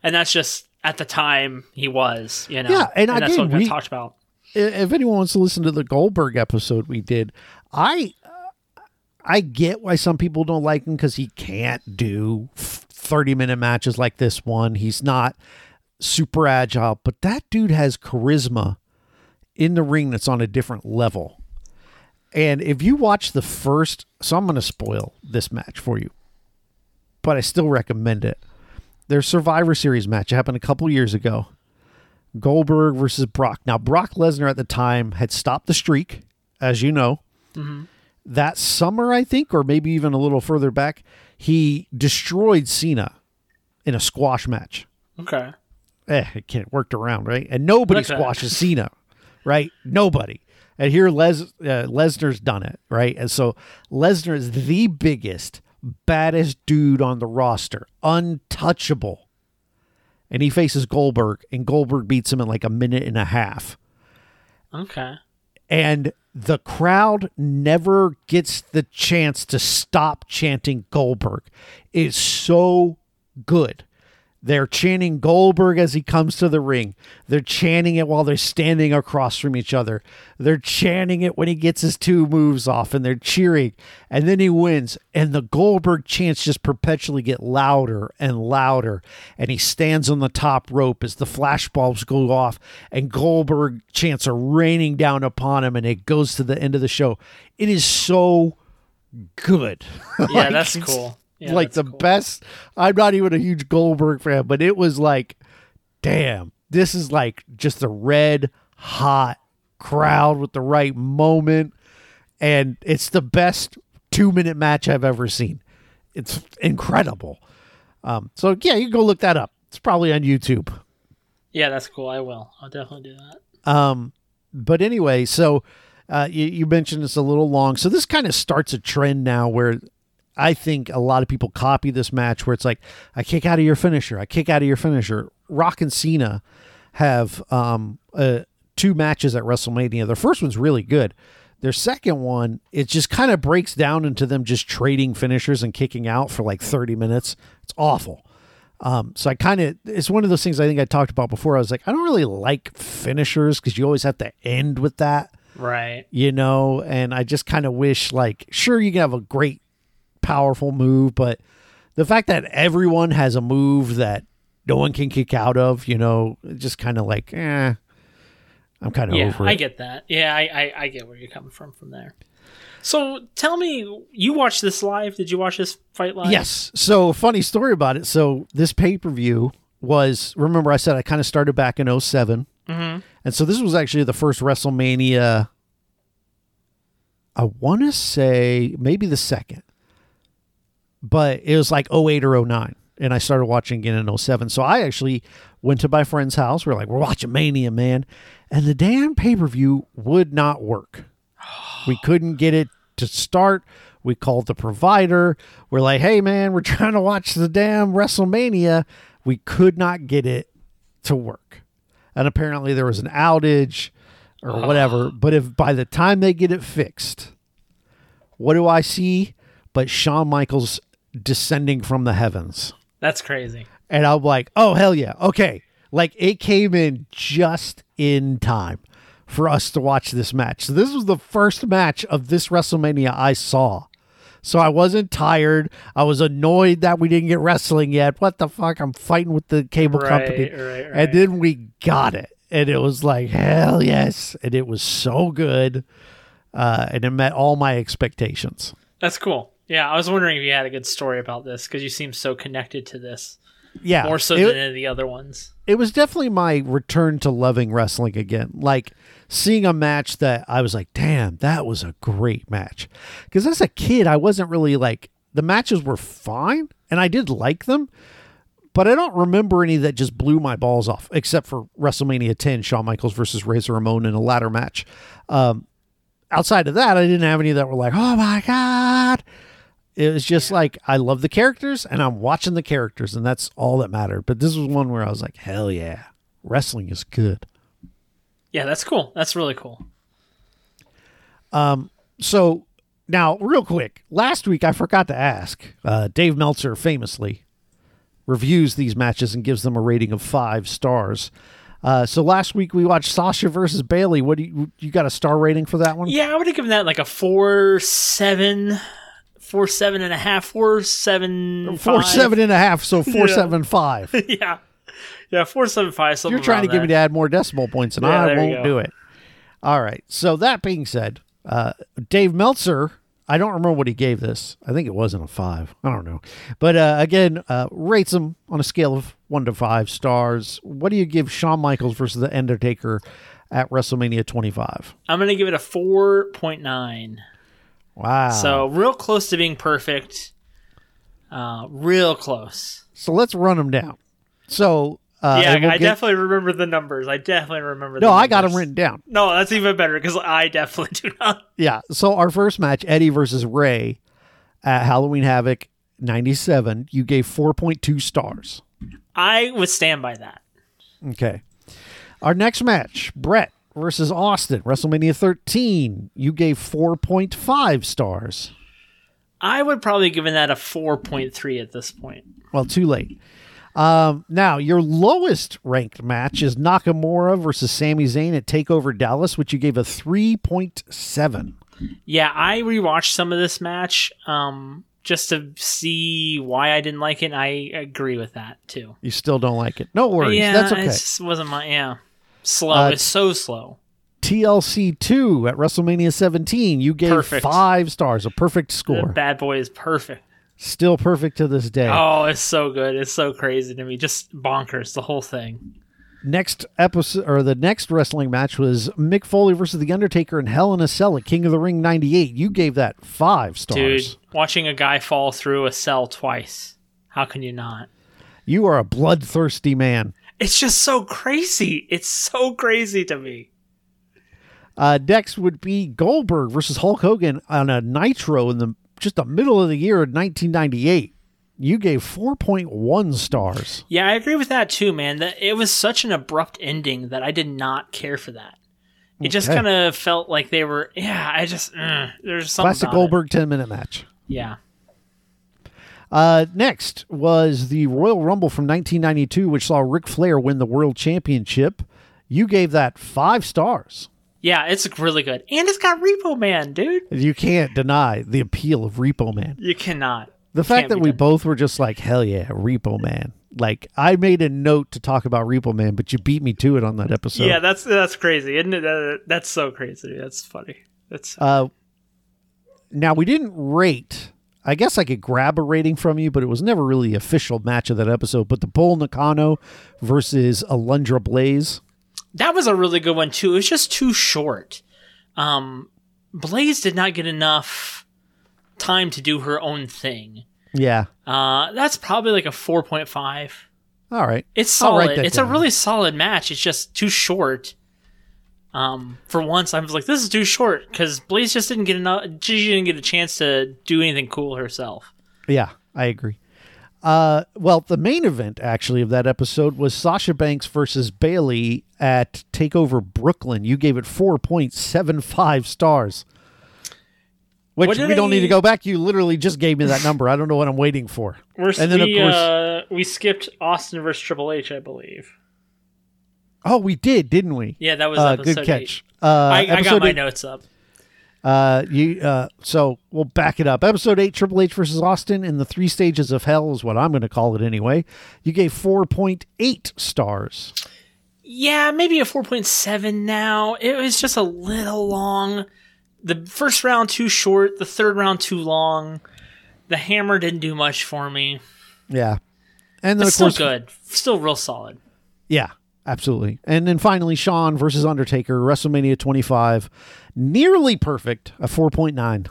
And that's just at the time he was, you know. Yeah, and that's again, what we talked about. if anyone wants to listen to the Goldberg episode we did, I I get why some people don't like him because he can't do thirty minute matches like this one. He's not super agile, but that dude has charisma in the ring that's on a different level. And if you watch the first, so I'm going to spoil this match for you, but I still recommend it. Their Survivor Series match happened a couple years ago. Goldberg versus Brock. Now, Brock Lesnar at the time had stopped the streak, as you know. That summer, I think, or maybe even a little further back, he destroyed Cena in a squash match. Okay. Eh, it can't worked around, right? And nobody Okay. squashes Cena, right? Nobody. And here Les uh, Lesnar's done it, right? And so Lesnar is the biggest, baddest dude on the roster, untouchable. And he faces Goldberg, and Goldberg beats him in like a minute and a half. Okay. And the crowd never gets the chance to stop chanting Goldberg. It's so good. They're chanting Goldberg as he comes to the ring. They're chanting it while they're standing across from each other. They're chanting it when he gets his two moves off and they're cheering. And then he wins. And the Goldberg chants just perpetually get louder and louder. And he stands on the top rope as the flashbulbs go off and Goldberg chants are raining down upon him and it goes to the end of the show. It is so good. Yeah, Like, that's cool. Yeah, like the cool. best. I'm not even a huge Goldberg fan, but it was like, damn, this is like just a red hot crowd with the right moment, and it's the best two minute match I've ever seen. It's incredible. Um, so yeah, you can go look that up. It's probably on YouTube. Yeah, that's cool. I will. I'll definitely do that. Um, but anyway, so uh, you, you mentioned it's a little long. So this kind of starts a trend now where I think a lot of people copy this match where it's like, I kick out of your finisher, I kick out of your finisher. Rock and Cena have um, uh, two matches at WrestleMania. Their first one's really good. Their second one, it just kind of breaks down into them just trading finishers and kicking out for like 30 minutes. It's awful. Um, so I kind of, it's one of those things I think I talked about before. I was like, I don't really like finishers because you always have to end with that, Right. you know? And I just kind of wish, like, sure, you can have a great, powerful move, but the fact that everyone has a move that no one can kick out of, you know, just kind of like, eh, I'm kind of Yeah, over it. I get that. Yeah, I, I, I get where you're coming from from there. So tell me, you watched this live? Did you watch this fight live? Yes. So funny story about it. So this pay per view was remember I said I kind of started back in 7 Mhm. and so this was actually the first WrestleMania. I want to say maybe the second, but it was like 08 or 09 and I started watching again in 07. So I actually went to my friend's house. We are like, we're watching Mania, man. And the damn pay per view would not work. We couldn't get it to start. We called the provider. We're like, hey, man, we're trying to watch the damn WrestleMania. We could not get it to work. And apparently there was an outage or ah. whatever. But if by the time they get it fixed, what do I see? But Shawn Michaels descending from the heavens. That's crazy. And I'm like, oh, hell yeah. Okay. Like it came in just in time for us to watch this match. So this was the first match of this WrestleMania I saw. So I wasn't tired. I was annoyed that we didn't get wrestling yet. What the fuck? I'm fighting with the cable Right, company. right, right. And then we got it. And it was like, hell yes. And it was so good. Uh, and it met all my expectations. That's cool. Yeah, I was wondering if you had a good story about this because you seem so connected to this Yeah. more so it- than any of the other ones. it was definitely my return to loving wrestling again. Like seeing a match that I was like, damn, that was a great match. Because as a kid, I wasn't really like, the matches were fine and I did like them, but I don't remember any that just blew my balls off, except for WrestleMania 10, Shawn Michaels versus Razor Ramon in a ladder match. Um, outside of that, I didn't have any that were like, oh my God. It was just like I love the characters and I'm watching the characters and that's all that mattered. But this was one where I was like, hell yeah, wrestling is good. Yeah, that's cool. That's really cool. Um, So now, real quick, last week I forgot to ask. Uh, Dave Meltzer famously reviews these matches and gives them a rating of five stars. Uh, so last week we watched Sasha versus Bayley. What do you you got a star rating for that one? Yeah, I would have given that like a four seven, four seven and a half, four seven, Four five. seven and a half, so four Yeah. seven five. yeah, yeah, four seven five. Something You're trying to get me to add more decimal points, and Yeah, I won't do it. All right. So that being said, uh, Dave Meltzer, I don't remember what he gave this. I think it wasn't a five. I don't know. But uh, again, uh, rates him on a scale of one to five stars. What do you give Shawn Michaels versus The Undertaker at WrestleMania 25? I'm gonna give it a four point nine. Wow. So real close to being perfect. Uh, real close. so let's run them down. So uh, yeah, we'll I get- definitely remember the numbers. I definitely remember. no, the I got them written down. No, that's even better because I definitely do not. Yeah. So our first match, Eddie versus Rey at Halloween Havoc 97, you gave 4.2 stars. I would stand by that. Okay. Our next match, Bret versus Austin, WrestleMania 13, you gave 4.5 stars. I would probably given that a four point three at this point. Well, too late. Um, now, your lowest ranked match is Nakamura versus Sami Zayn at TakeOver Dallas, which you gave a 3.7. Yeah, I rewatched some of this match um, just to see why I didn't like it. I agree with that too. You still don't like it. No worries. yeah, That's okay. it just wasn't my yeah slow. Uh, it's so slow. TLC 2 at WrestleMania 17, you gave Perfect. five stars, a perfect The score. bad boy is perfect. Still perfect to this day. Oh, it's so good. It's so crazy to me. Just bonkers the whole thing. Next episode or the next wrestling match was Mick Foley versus The Undertaker in Hell in a Cell at King of the Ring 98. You gave that five stars. Dude, watching a guy fall through a cell twice. How can you not? You are a bloodthirsty man. It's just so crazy. It's so crazy to me. Uh, next would be Goldberg versus Hulk Hogan on a Nitro in the just the middle of the year of 1998. You gave 4.1 stars. Yeah, I agree with that too, man. That it was such an abrupt ending that I did not care for that. It just kind of felt like they were. Yeah, I just uh, there's something. Classic about it. Goldberg 10 minute match. Yeah, Uh, next was the Royal Rumble from 1992, which saw Ric Flair win the World Championship. You gave that five stars. yeah, it's really good, and it's got Repo Man, dude. You can't deny the appeal of Repo Man. You cannot. The fact Can't that we done. both were just like, hell yeah, Repo Man. Like, I made a note to talk about Repo Man, but you beat me to it on that episode. yeah, that's that's crazy, isn't it? That- that's so crazy. That's funny. That's Uh, now, we didn't rate. I guess I could grab a rating from you, but it was never really official match of that episode. But the Bull Nakano versus Alundra Blaze. that was a really good one too. It was just too short. Um, Blaze did not get enough time to do her own thing. Yeah. Uh, that's probably like a four point five. All right. It's solid. It's down. a really solid match. It's just too short. Um, for once, I was like, this is too short because Blaze just didn't get enough. She didn't get a chance to do anything cool herself. Yeah, I agree. Uh, well, the main event actually of that episode was Sasha Banks versus Bayley at Takeover Brooklyn. You gave it 4.75 stars. Which we did don't need to go back. You literally just gave me that number. I don't know what I'm waiting for. We're, And then, of course- uh, we skipped Austin versus Triple H, I believe. Oh, we did, didn't we? Yeah, that was Uh, episode good eight. catch. Uh, I, I got my eight- notes up. Uh, you uh, so we'll back it up. Episode eight, Triple H versus Austin in the three stages of hell is what I'm going to call it anyway. You gave 4.8 stars. Yeah, maybe a 4.7 now. It was just a little long. The first round too short, the third round too long. The hammer didn't do much for me. Yeah, and then But of course, good. Still real solid. yeah, absolutely. And then finally, Shawn versus Undertaker, WrestleMania 25, nearly perfect, a 4.9.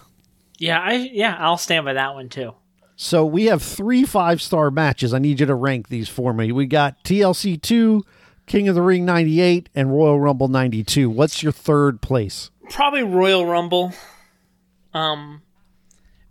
Yeah, I yeah, I'll stand by that one too. So we have three five star matches. I need you to rank these for me. We got TLC 2, King of the Ring 98, and Royal Rumble 92. What's your third place? Probably Royal Rumble. Um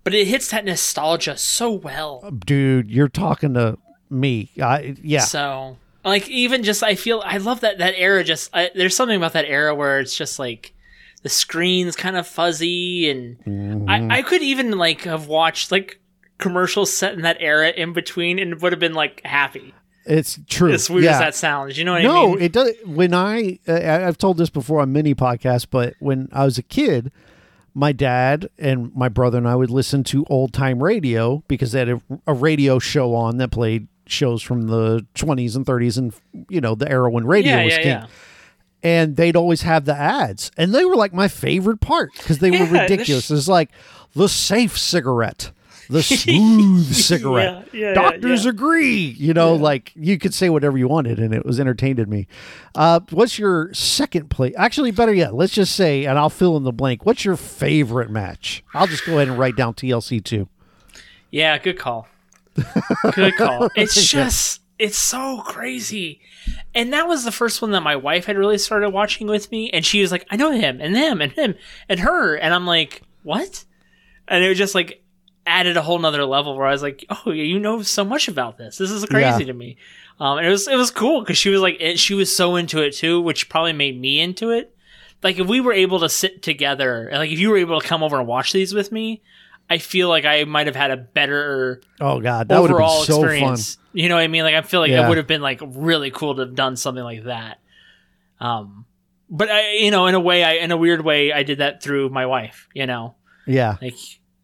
but it hits that nostalgia so well. Dude, you're talking to me. I, yeah. So like even just I feel I love that that era just I, there's something about that era where it's just like the screen's kind of fuzzy and Mm-hmm. I, I could even like have watched like commercials set in that era in between and would have been like happy. It's true. As weird yeah. as that sounds, you know what I No, it does. When I, uh, I've told this before on many podcasts, but when I was a kid, my dad and my brother and I would listen to old time radio because they had a, a radio show on that played shows from the 20s and 30s and you know the era when radio yeah, was yeah, king. yeah. And they'd always have the ads, and they were like my favorite part because they were ridiculous. It's like the safe cigarette. The smooth cigarette. Doctors agree. You know, like you could say whatever you wanted, and it was entertained me. Uh, what's your second place? Actually, better yet, let's just say, and I'll fill in the blank. What's your favorite match? I'll just go ahead and write down TLC two. Yeah, good call. Good call. It's just it's so crazy. And that was the first one that my wife had really started watching with me and she was like, I know him and them and him and her and I'm like, What? And it was just like added a whole nother level where I was like, Oh, you know so much about this. This is crazy Yeah. to me. Um, and it was it was cool because she was like it, she was so into it too, which probably made me into it. Like if we were able to sit together, like if you were able to come over and watch these with me, I feel like I might have had a better Oh God, that would have been overall so experience. You know what I mean? Like I feel like Yeah. it would have been like really cool to have done something like that. Um, but I, you know, in a way, I in a weird way, I did that through my wife. You know. Yeah, like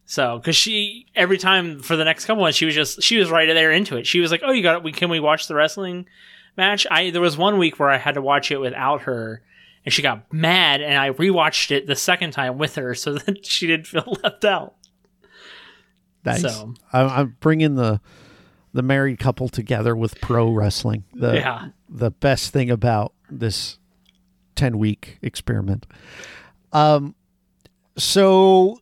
so because she every time for the next couple ones, she was just she was right there into it. She was like, "Oh, you got it. We can we watch the wrestling match?" I there was one week where I had to watch it without her. And she got mad, and I rewatched it the second time with her, so that she didn't feel left out. Nice. So- I'm, I'm bringing the the married couple together with pro wrestling. The, Yeah. the best thing about this 10 week experiment. Um, so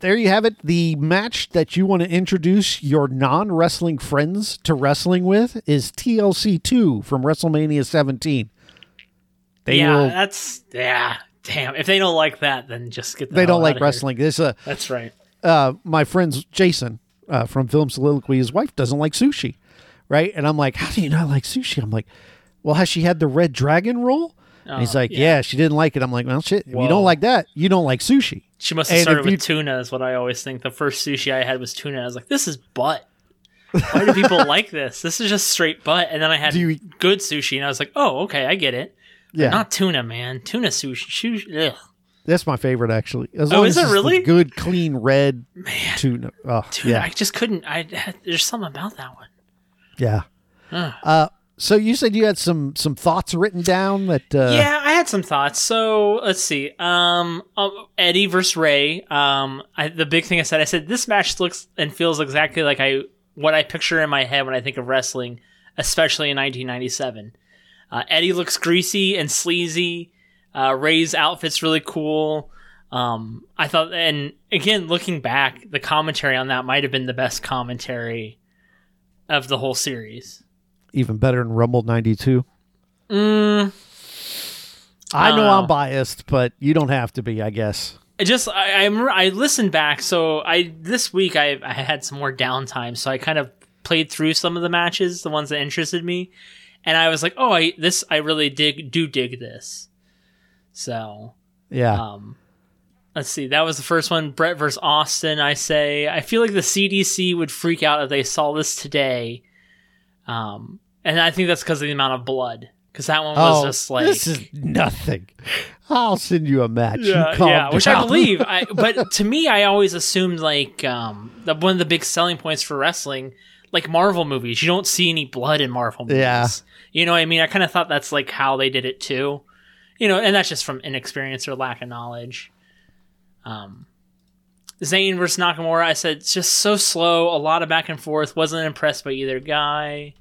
there you have it. The match that you want to introduce your non wrestling friends to wrestling with is TLC 2 from WrestleMania 17. They yeah, will. that's yeah. Damn, if they don't like that, then just get. The They don't like outta here. wrestling. This uh, That's right. Uh, my friend's Jason uh, from Film Soliloquy, his wife doesn't like sushi, right? And I'm like, how do you not like sushi? I'm like, well, has she had the red dragon roll? And he's Oh, like, yeah. she didn't like it. I'm like, well, shit, if you don't like that, you don't like sushi. She must have And started with you- tuna. Is what I always think. The first sushi I had was tuna. I was like, this is butt. Why do people like this? This is just straight butt. And then I had you- good sushi, and I was like, oh, okay, I get it. But Yeah, not tuna, man. Tuna sushi. sushi ugh. That's my favorite actually. As Oh, is it really? good, clean red Man, tuna? Oh, tuna. yeah, I just couldn't. I there's something about that one. yeah. Ugh. Uh, so you said you had some some thoughts written down that uh, yeah, I had some thoughts. So let's see. Um, um, Eddie versus Rey. Um, I, the big thing I said, I said this match looks and feels exactly like I what I picture in my head when I think of wrestling, especially in 1997. Uh, Eddie looks greasy and sleazy. Uh, Rey's outfit's really cool. Um, I thought, and again, looking back, the commentary on that might have been the best commentary of the whole series. Even better than Rumble '92. Mm, I know I'm biased, but you don't have to be, I guess. I just I, I I listened back, so I this week I I had some more downtime, so I kind of played through some of the matches, the ones that interested me, and I was like, oh, I this I really dig do dig this. So Yeah. Um, let's see. That was the first one. Bret versus Austin. I say. I feel like the CDC would freak out if they saw this today. Um, and I think that's because of the amount of blood. Because that one was oh, just like this is nothing. I'll send you a match. yeah, yeah, which I believe. I, but to me, I always assumed like um, the, one of the big selling points for wrestling, like Marvel movies, you don't see any blood in Marvel movies. Yeah. You know what I mean? I kind of thought that's like how they did it too. You know, and that's just from inexperience or lack of knowledge. Um, versus Nakamura, I said it's just so slow, a lot of back and forth. Wasn't impressed by either guy.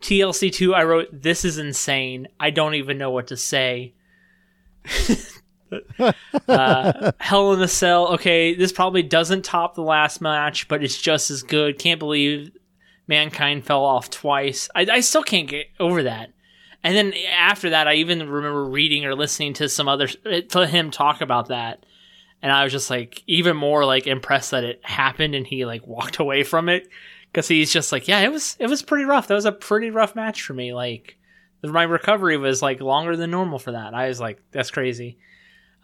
TLC two, I wrote this is insane. I don't even know what to say. uh, Hell in a Cell. Okay, this probably doesn't top the last match, but it's just as good. Can't believe Mankind fell off twice. I, I still can't get over that. And then after that, I even remember reading or listening to some other to him talk about that, and I was just like even more like impressed that it happened and he like walked away from it because he's just like yeah it was it was pretty rough. That was a pretty rough match for me. Like my recovery was like longer than normal for that. I was like that's crazy.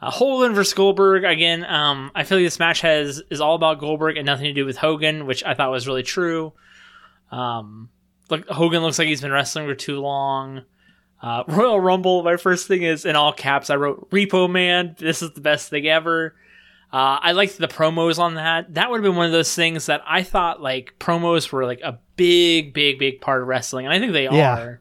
Uh, Hogan versus Goldberg again. Um, I feel like this match has is all about Goldberg and nothing to do with Hogan, which I thought was really true. Um, look, Hogan looks like he's been wrestling for too long. Uh, Royal Rumble. My first thing is in all caps. I wrote Repo Man. This is the best thing ever. Uh, I liked the promos on that. That would have been one of those things that I thought like promos were like a big, big, big part of wrestling, and I think they Yeah. are.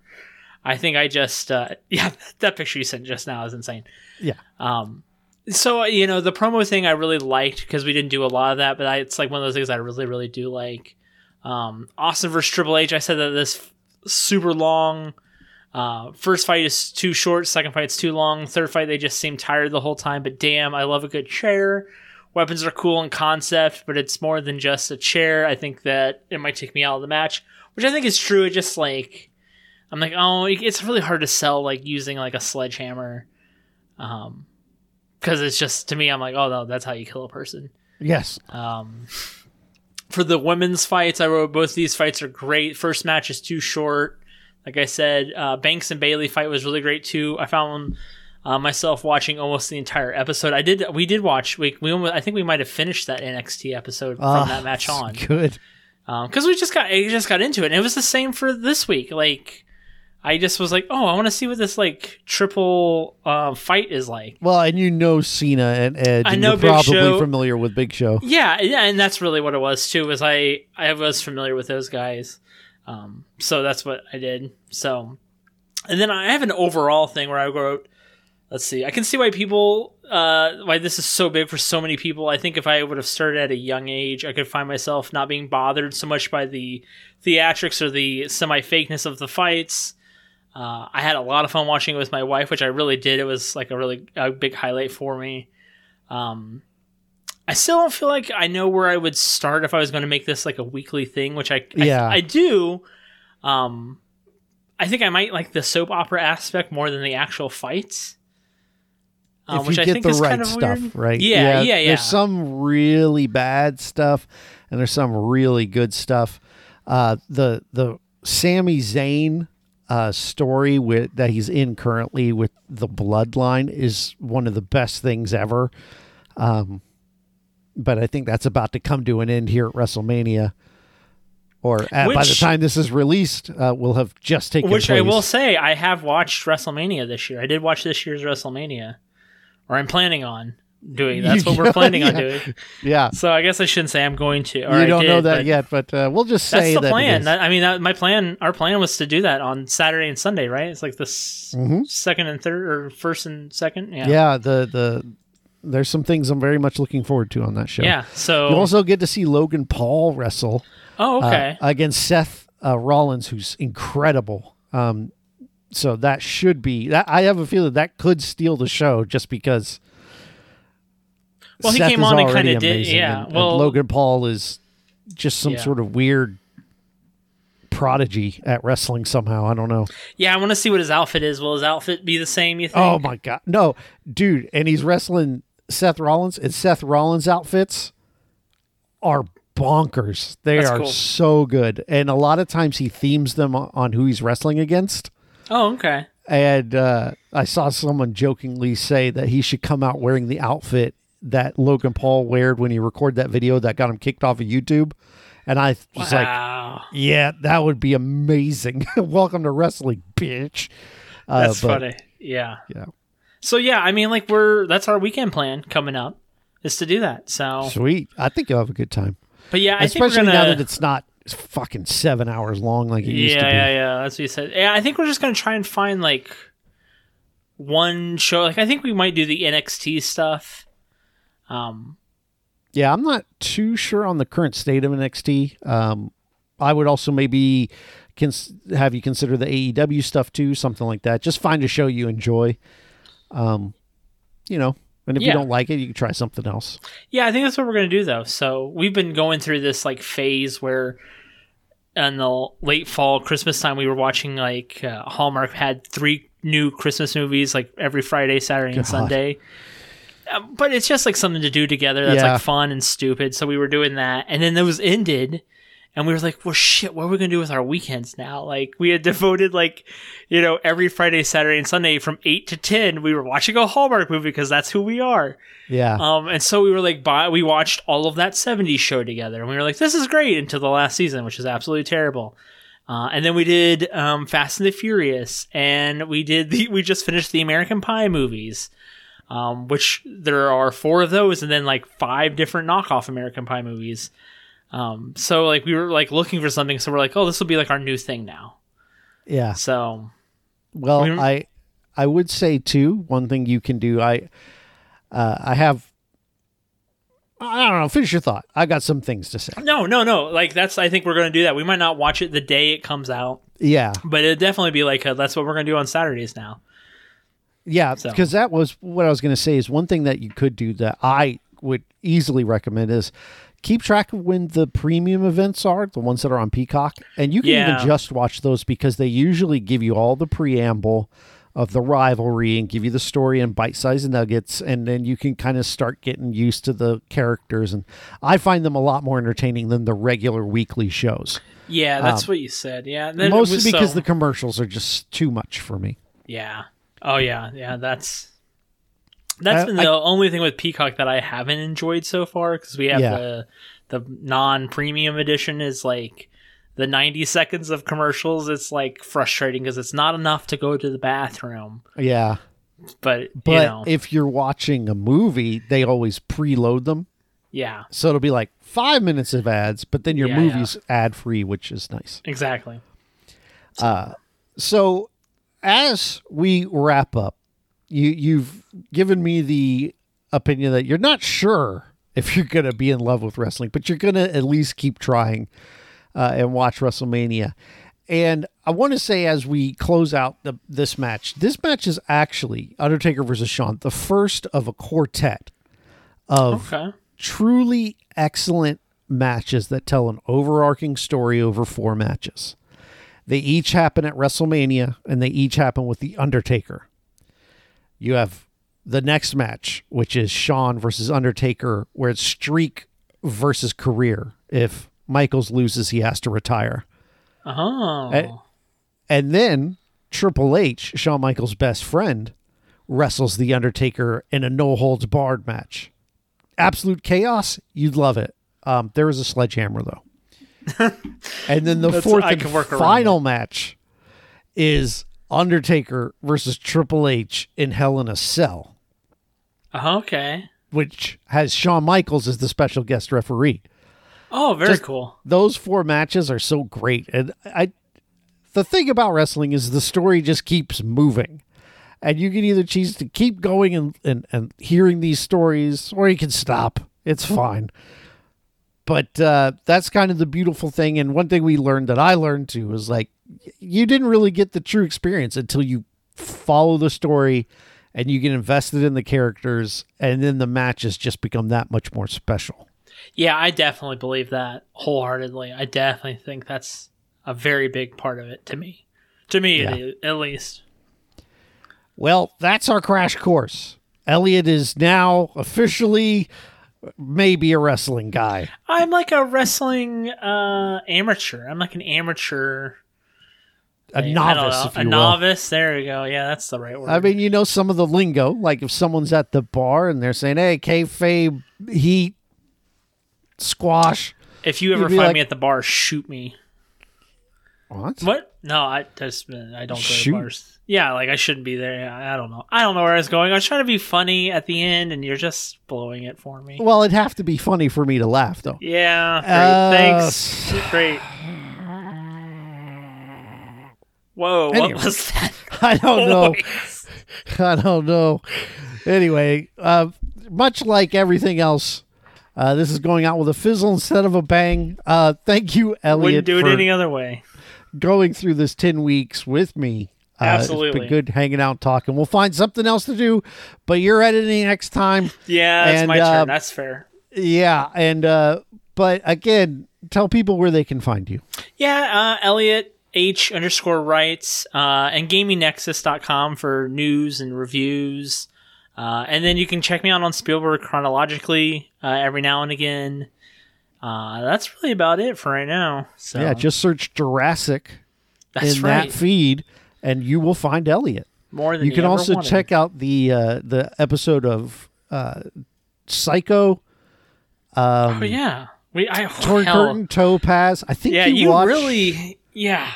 I think I just uh, yeah, that picture you sent just now is insane. Yeah. Um, so you know the promo thing I really liked because we didn't do a lot of that, but I, it's like one of those things I really really do like. Um, Austin versus Triple H. I said that this f- super long. Uh, first fight is too short. Second fight's too long. Third fight they just seem tired the whole time. But damn, I love a good chair. Weapons are cool in concept, but it's more than just a chair. I think that it might take me out of the match, which I think is true. It just like I'm like, oh, it's really hard to sell like using like a sledgehammer. Um, because it's just to me, I'm like, oh no, that's how you kill a person. Yes. Um, for the women's fights, I wrote both these fights are great. First match is too short. Like I said, uh, Banks and Bayley fight was really great too. I found uh, myself watching almost the entire episode. I did. We did watch. We, we almost, I think we might have finished that NXT episode from Ah, that match on Good. because we just got I just got into it, and it was the same for this week. Like, I just was like, oh, I want to see what this like triple uh, fight is like. Well, and you know Cena and Edge. I and know Big probably Show. familiar with Big Show. Yeah, yeah, and that's really what it was too. Was I I was familiar with those guys, um, so that's what I did. So, and then I have an overall thing where I wrote. Let's see. I can see why people, uh, why this is so big for so many people. I think if I would have started at a young age, I could find myself not being bothered so much by the theatrics or the semi fakeness of the fights. Uh, I had a lot of fun watching it with my wife, which I really did. It was like a really a big highlight for me. Um, I still don't feel like I know where I would start if I was going to make this like a weekly thing, which I I- Yeah. I, do. Um, I think I might like the soap opera aspect more than the actual fights. Um, if which you I get think the right kind of stuff, weird. right? Yeah, yeah, yeah. There's some really bad stuff, and there's some really good stuff. Uh, the the Sami Zayn uh, story with that he's in currently with the Bloodline is one of the best things ever. Um, but I think that's about to come to an end here at WrestleMania. Or at, by the time this is released, uh, will have just taken Which place. I will say, I have watched WrestleMania this year. I did watch this year's WrestleMania, or I'm planning on doing. That's what we're planning on doing. Yeah, So I guess I shouldn't say I'm going to. Or you I don't know did, that but yet, but uh, we'll just That's say the that plan. That, I mean, that, my plan, our plan was to do that on Saturday and Sunday, right? It's like the Mhm. second and third, or first and second. Yeah. yeah. the the there's some things I'm very much looking forward to on that show. Yeah. So. You also get to see Logan Paul wrestle oh, uh, okay. against Seth uh, Rollins, who's incredible. Um, so that should be that. I have a feeling that could steal the show, just because Well, he came on and kinda did- yeah, and- and well- Logan Paul is just some Yeah. sort of weird prodigy at wrestling somehow. I don't know. Yeah, I want to see what his outfit is. Will his outfit be the same? You think? Oh my god, no, dude! And he's wrestling Seth Rollins, and Seth Rollins' outfits are bonkers. They That's are cool. so good, and a lot of times he themes them on- who he's wrestling against. Oh, okay. And uh, I saw someone jokingly say that he should come out wearing the outfit that Logan Paul wore when he recorded that video that got him kicked off of YouTube. And I was like, yeah, that would be amazing. Welcome to wrestling, bitch. Uh, that's but, funny. Yeah. Yeah. So yeah, I mean, like we're that's our weekend plan coming up is to do that. So, Sweet. I think you'll have a good time. but yeah, I Especially think we're gonna. now that it's not fucking seven hours long like it used to be. yeah, yeah. That's what you said. Yeah, I think we're just gonna try and find like one show. Like I think we might do the NXT stuff. Um, Yeah, I'm not too sure on the current state of NXT. Um, I would also maybe cons- have you consider the AEW stuff too, something like that. Just find a show you enjoy. Um, you know, and if you don't like it, you can try something else. Yeah, I think that's what we're gonna do though. So we've been going through this like phase where in the late fall, Christmas time, we were watching like uh, Hallmark had three new Christmas movies like every Friday, Saturday, and Sunday. Uh, but it's just like something to do together that's Yeah. like fun and stupid. So we were doing that, and then those ended. And we were like, well, shit, what are we going to do with our weekends now? Like, we had devoted, like, you know, every Friday, Saturday, and Sunday from 8 to 10, we were watching a Hallmark movie because that's who we are. Yeah. Um, and so we were like, buy, we watched all of that 70s show together, and we were like, this is great until the last season, which is absolutely terrible. Uh, and then we did um, Fast and the Furious, and we did the we just finished the American Pie movies, um, which there are four of those, and then like five different knockoff American Pie movies. Um, so like we were like looking for something, so we're like, oh, this will be like our new thing now. yeah. So Well, We- I I would say too. One thing you can do. I uh, I have. I don't know. Finish your thought. I got some things to say. no, no, no, like that's I think we're gonna do that. We might not watch it the day it comes out. Yeah, But it'd definitely be like, uh that's what we're going to do on Saturdays now. yeah. So- Because that was what I was going to say. Is one thing that you could do that I would easily recommend is keep track of when the premium events are, the ones that are on Peacock, and you can Yeah. even just watch those because they usually give you all the preamble of the rivalry and give you the story in bite-sized nuggets and then you can kind of start getting used to the characters and I find them a lot more entertaining than the regular weekly shows. Yeah, that's um, what you said. Yeah. Mostly was because so- the commercials are just too much for me. Yeah. Oh, yeah. Yeah. That's. That's I- been I- the only thing with Peacock that I haven't enjoyed so far because we have Yeah. the the non premium edition is like the 90 seconds of commercials. It's like frustrating because it's not enough to go to the bathroom. Yeah. But, But you know, if you're watching a movie, they always preload them. yeah, So it'll be like five minutes of ads, but then your Yeah, movie's ad free, which is nice. exactly. Uh, so as we wrap up, you you've given me the opinion that you're not sure if you're going to be in love with wrestling, but you're going to at least keep trying uh, and watch WrestleMania. And I want to say as we close out the, this match, this match is actually Undertaker versus Shawn, the first of a quartet of Okay. truly excellent matches that tell an overarching story over four matches. They each happen at WrestleMania and they each happen with The Undertaker. You have the next match, which is Shawn versus Undertaker, where it's streak versus career. If Michaels loses, he has to retire. Oh. Eh, And then Triple H, Shawn Michaels' best friend, wrestles The Undertaker in a no holds barred match. Absolute chaos. You'd love it. Um, there is a sledgehammer, though. and then the That's- fourth and can work around final match is Undertaker versus Triple H in Hell in a Cell, uh-huh, okay. which has Shawn Michaels as the special guest referee. Oh, very Just- cool. those four matches are so great and i the thing about wrestling is the story just keeps moving and you can either choose to keep going and, and, and hearing these stories or you can stop it's fine but uh, that's kind of the beautiful thing and one thing we learned that i learned too is like you didn't really get the true experience until you follow the story and you get invested in the characters, and then the matches just become that much more special. Yeah, I definitely believe that wholeheartedly. I definitely think that's a very big part of it to me. To me, Yeah. at least. Well, that's our crash course. Elliot is now officially maybe a wrestling guy. I'm like a wrestling uh, amateur. I'm like an amateur. A novice, a will. novice. There we go. Yeah, that's the right word. I mean, you know some of the lingo. Like if someone's at the bar and they're saying, "Hey, kayfabe, heat, squash." if you ever find like- me at the bar, shoot me. What? What? No, I just I don't go Shoot. to bars. Yeah, like I shouldn't be there. I don't know. I don't know where I was going. I was trying to be funny at the end, and you're just blowing it for me. Well, it'd have to be funny for me to laugh, though. Yeah. Great. Uh, Thanks. Great. Whoa, Anyway. what was that? I don't know. I don't know. Anyway, uh, much like everything else, uh, this is going out with a fizzle instead of a bang. Uh, thank you, Elliot, Wouldn't do it for any other way. Going through this 10 weeks with me. Uh, It's Absolutely. been good hanging out talking. We'll find something else to do, but you're editing next time. Yeah, it's And, my uh, turn. That's fair. Yeah. And, uh, but again, tell people where they can find you. Yeah, uh, Elliot H underscore writes uh, and gamingnexus.com for news and reviews. Uh, and then you can check me out on Spielberg chronologically uh, every now and again. Uh, that's really about it for right now. So Yeah. Just search Jurassic that's in right. that feed and you will find Elliot. More than you can ever also wanted. check out the uh, the episode of uh, Psycho, Oh yeah, we I Torn hell. Curtain, Topaz. I think Yeah, you, you watched, really yeah.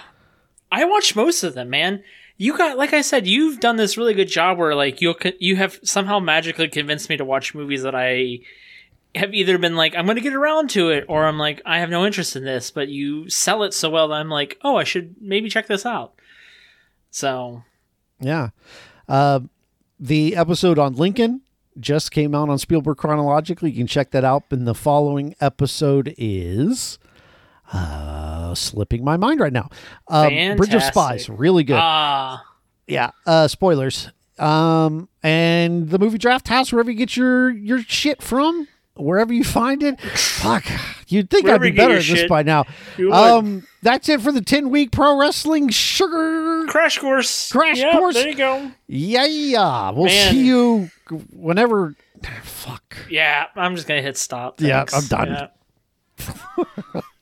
I watched most of them, man. You got like I said, you've done this really good job where like you you have somehow magically convinced me to watch movies that I have either been like I'm going to get around to it or I'm like I have no interest in this, but you sell it so well that I'm like, "Oh, I should maybe check this out." So, Yeah. Uh, the episode on Lincoln just came out on Spielberg chronologically. You can check that out. And the following episode is uh, slipping my mind right now. Uh, Bridge of Spies, really good. ah, yeah. Uh, spoilers. Um, and the movie Draft House, wherever you get your your shit from, wherever you find it. Fuck, you'd think Wherever I'd be better at this shit, by now. Um, that's it for the ten week pro wrestling sugar crash course. Crash Yep, course. There you go. Yeah, yeah. We'll Man. see you whenever. Fuck. Yeah, I'm just going to hit stop. Yeah, I'm done. Yeah.